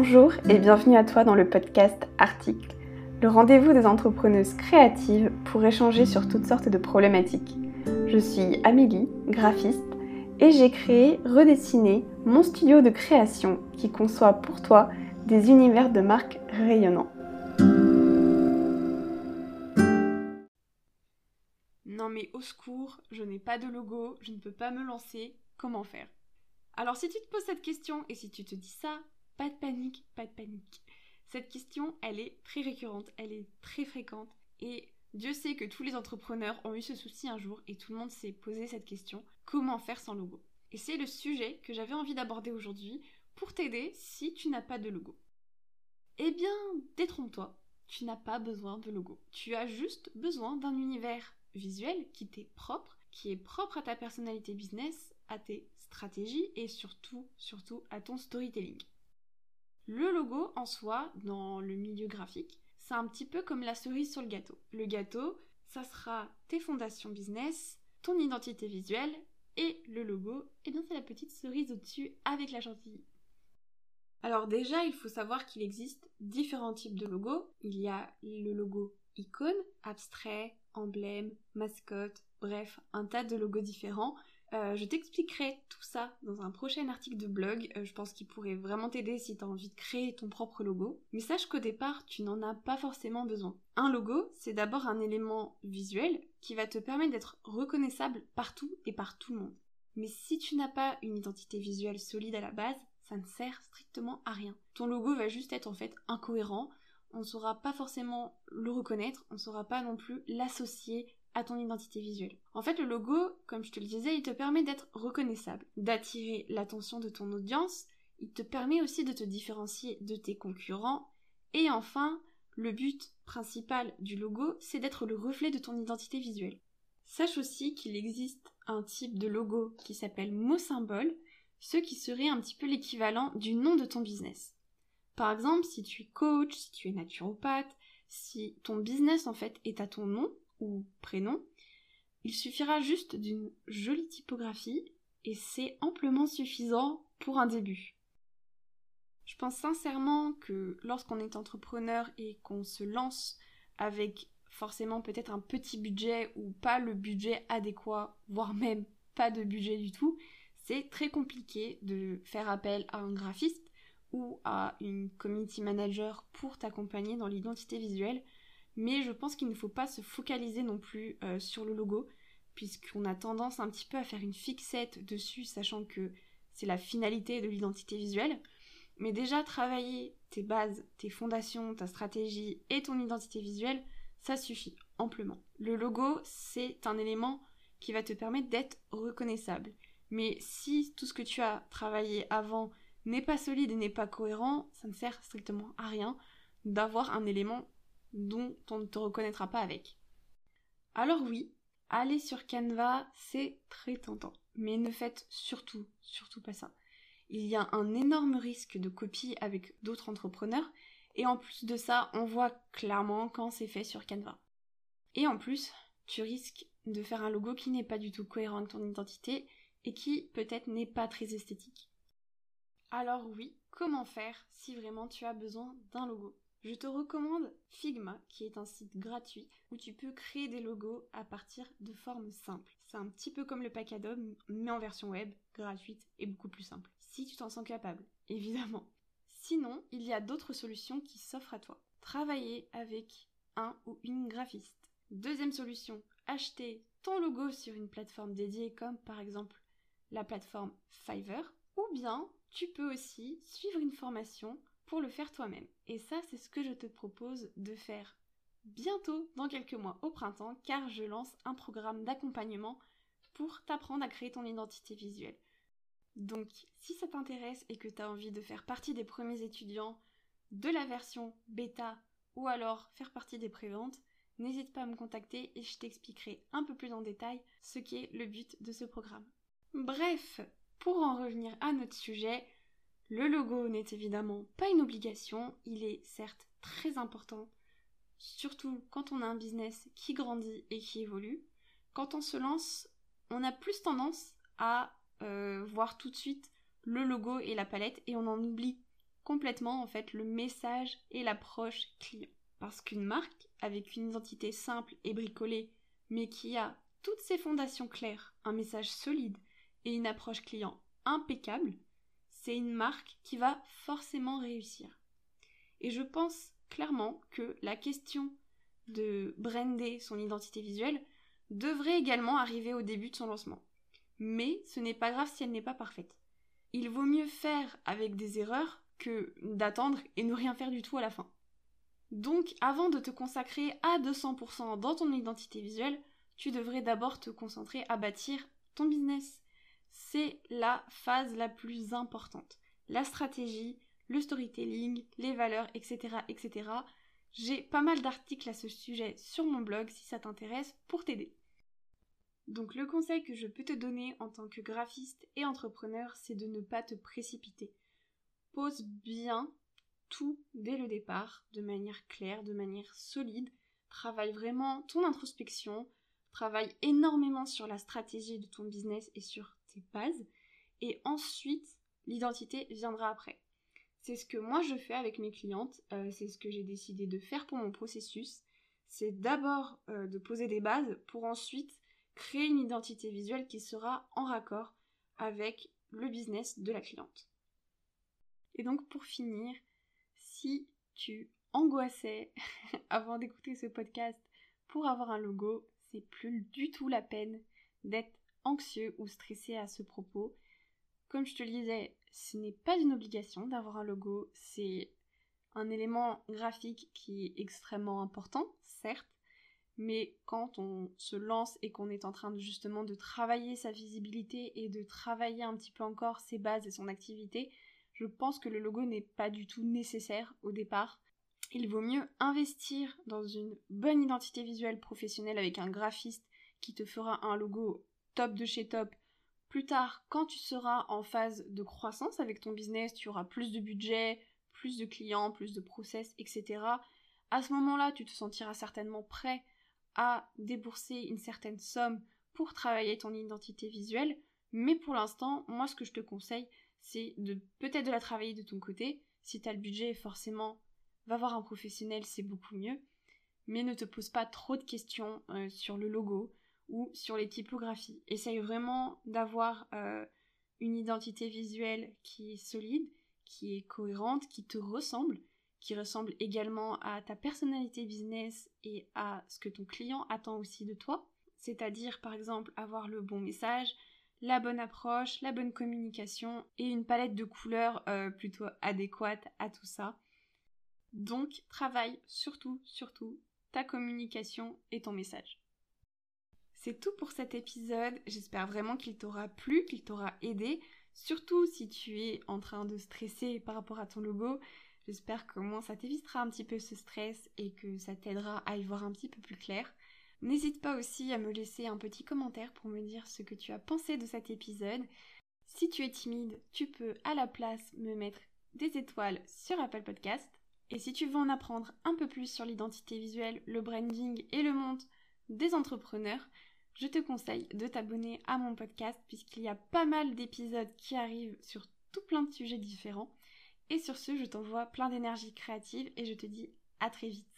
Bonjour et bienvenue à toi dans le podcast Article, le rendez-vous des entrepreneuses créatives pour échanger sur toutes sortes de problématiques. Je suis Amélie, graphiste, et j'ai créé Redessiner, mon studio de création qui conçoit pour toi des univers de marques rayonnants. Non mais au secours, je n'ai pas de logo, je ne peux pas me lancer, comment faire? Alors si tu te poses cette question et si tu te dis ça, pas de panique, pas de panique. Cette question, elle est très récurrente, elle est très fréquente et Dieu sait que tous les entrepreneurs ont eu ce souci un jour et tout le monde s'est posé cette question, comment faire sans logo? Et c'est le sujet que j'avais envie d'aborder aujourd'hui pour t'aider si tu n'as pas de logo. Eh bien, détrompe-toi, tu n'as pas besoin de logo. Tu as juste besoin d'un univers visuel qui t'est propre, qui est propre à ta personnalité business, à tes stratégies et surtout, surtout à ton storytelling. Le logo en soi, dans le milieu graphique, c'est un petit peu comme la cerise sur le gâteau. Le gâteau, ça sera tes fondations business, ton identité visuelle et le logo, et eh bien c'est la petite cerise au-dessus avec la chantilly. Alors déjà, il faut savoir qu'il existe différents types de logos. Il y a le logo icône, abstrait, emblème, mascotte, bref, un tas de logos différents. Euh, je t'expliquerai tout ça dans un prochain article de blog. Euh, je pense qu'il pourrait vraiment t'aider si tu as envie de créer ton propre logo. Mais sache qu'au départ, tu n'en as pas forcément besoin. Un logo, c'est d'abord un élément visuel qui va te permettre d'être reconnaissable partout et par tout le monde. Mais si tu n'as pas une identité visuelle solide à la base, ça ne sert strictement à rien. Ton logo va juste être en fait incohérent, on ne saura pas forcément le reconnaître, on ne saura pas non plus l'associer ton identité visuelle. En fait, le logo, comme je te le disais, il te permet d'être reconnaissable, d'attirer l'attention de ton audience, il te permet aussi de te différencier de tes concurrents, et enfin, le but principal du logo, c'est d'être le reflet de ton identité visuelle. Sache aussi qu'il existe un type de logo qui s'appelle mot symbole, ce qui serait un petit peu l'équivalent du nom de ton business. Par exemple, si tu es coach, si tu es naturopathe, si ton business en fait est à ton nom, ou prénom, il suffira juste d'une jolie typographie et c'est amplement suffisant pour un début. Je pense sincèrement que lorsqu'on est entrepreneur et qu'on se lance avec forcément peut-être un petit budget ou pas le budget adéquat, voire même pas de budget du tout, c'est très compliqué de faire appel à un graphiste ou à une community manager pour t'accompagner dans l'identité visuelle mais je pense qu'il ne faut pas se focaliser non plus euh, sur le logo, puisqu'on a tendance un petit peu à faire une fixette dessus, sachant que c'est la finalité de l'identité visuelle. Mais déjà, travailler tes bases, tes fondations, ta stratégie et ton identité visuelle, ça suffit amplement. Le logo, c'est un élément qui va te permettre d'être reconnaissable. Mais si tout ce que tu as travaillé avant n'est pas solide et n'est pas cohérent, ça ne sert strictement à rien d'avoir un élément dont on ne te reconnaîtra pas avec. Alors oui, aller sur Canva, c'est très tentant. Mais ne faites surtout, surtout pas ça. Il y a un énorme risque de copie avec d'autres entrepreneurs, et en plus de ça, on voit clairement quand c'est fait sur Canva. Et en plus, tu risques de faire un logo qui n'est pas du tout cohérent avec ton identité et qui peut-être n'est pas très esthétique. Alors oui, comment faire si vraiment tu as besoin d'un logo? Je te recommande Figma, qui est un site gratuit où tu peux créer des logos à partir de formes simples. C'est un petit peu comme le pack Adobe, mais en version web, gratuite et beaucoup plus simple. Si tu t'en sens capable, évidemment. Sinon, il y a d'autres solutions qui s'offrent à toi. Travailler avec un ou une graphiste. Deuxième solution, acheter ton logo sur une plateforme dédiée comme par exemple la plateforme Fiverr. Ou bien, tu peux aussi suivre une formation pour le faire toi-même. Et ça, c'est ce que je te propose de faire bientôt, dans quelques mois, au printemps, car je lance un programme d'accompagnement pour t'apprendre à créer ton identité visuelle. Donc, si ça t'intéresse et que tu as envie de faire partie des premiers étudiants de la version bêta ou alors faire partie des préventes, n'hésite pas à me contacter et je t'expliquerai un peu plus en détail ce qu'est le but de ce programme. Bref, pour en revenir à notre sujet, le logo n'est évidemment pas une obligation, il est certes très important, surtout quand on a un business qui grandit et qui évolue. Quand on se lance, on a plus tendance à euh, voir tout de suite le logo et la palette et on en oublie complètement en fait le message et l'approche client. Parce qu'une marque avec une identité simple et bricolée, mais qui a toutes ses fondations claires, un message solide et une approche client impeccable, c'est une marque qui va forcément réussir. Et je pense clairement que la question de brander son identité visuelle devrait également arriver au début de son lancement. Mais ce n'est pas grave si elle n'est pas parfaite. Il vaut mieux faire avec des erreurs que d'attendre et ne rien faire du tout à la fin. Donc, avant de te consacrer à 200% dans ton identité visuelle, tu devrais d'abord te concentrer à bâtir ton business. C'est la phase la plus importante. La stratégie, le storytelling, les valeurs, etc., etc. J'ai pas mal d'articles à ce sujet sur mon blog si ça t'intéresse pour t'aider. Donc le conseil que je peux te donner en tant que graphiste et entrepreneur, c'est de ne pas te précipiter. Pose bien tout dès le départ, de manière claire, de manière solide. Travaille vraiment ton introspection, travaille énormément sur la stratégie de ton business et sur tes bases. Et ensuite, l'identité viendra après. C'est ce que moi je fais avec mes clientes, euh, c'est ce que j'ai décidé de faire pour mon processus. C'est d'abord euh, de poser des bases pour ensuite créer une identité visuelle qui sera en raccord avec le business de la cliente. Et donc pour finir, si tu angoissais avant d'écouter ce podcast pour avoir un logo, c'est plus du tout la peine d'être anxieux ou stressé à ce propos. Comme je te le disais, ce n'est pas une obligation d'avoir un logo, c'est un élément graphique qui est extrêmement important, certes, mais quand on se lance et qu'on est en train de justement de travailler sa visibilité et de travailler un petit peu encore ses bases et son activité, je pense que le logo n'est pas du tout nécessaire au départ. Il vaut mieux investir dans une bonne identité visuelle professionnelle avec un graphiste qui te fera un logo top de chez top plus tard, quand tu seras en phase de croissance avec ton business, tu auras plus de budget, plus de clients, plus de process, etc. À ce moment-là, tu te sentiras certainement prêt à débourser une certaine somme pour travailler ton identité visuelle. Mais pour l'instant, moi, ce que je te conseille, c'est de peut-être de la travailler de ton côté. Si tu as le budget, forcément, va voir un professionnel, c'est beaucoup mieux. Mais ne te pose pas trop de questions euh, sur le logo, ou sur les typographies. Essaye vraiment d'avoir euh, une identité visuelle qui est solide, qui est cohérente, qui te ressemble, qui ressemble également à ta personnalité business et à ce que ton client attend aussi de toi. C'est-à-dire par exemple avoir le bon message, la bonne approche, la bonne communication et une palette de couleurs euh, plutôt adéquate à tout ça. Donc travaille surtout, surtout ta communication et ton message. C'est tout pour cet épisode. J'espère vraiment qu'il t'aura plu, qu'il t'aura aidé. Surtout si tu es en train de stresser par rapport à ton logo. J'espère qu'au moins ça t'évitera un petit peu ce stress et que ça t'aidera à y voir un petit peu plus clair. N'hésite pas aussi à me laisser un petit commentaire pour me dire ce que tu as pensé de cet épisode. Si tu es timide, tu peux à la place me mettre des étoiles sur Apple Podcast. Et si tu veux en apprendre un peu plus sur l'identité visuelle, le branding et le monde des entrepreneurs, je te conseille de t'abonner à mon podcast puisqu'il y a pas mal d'épisodes qui arrivent sur tout plein de sujets différents. Et sur ce, je t'envoie plein d'énergie créative et je te dis à très vite.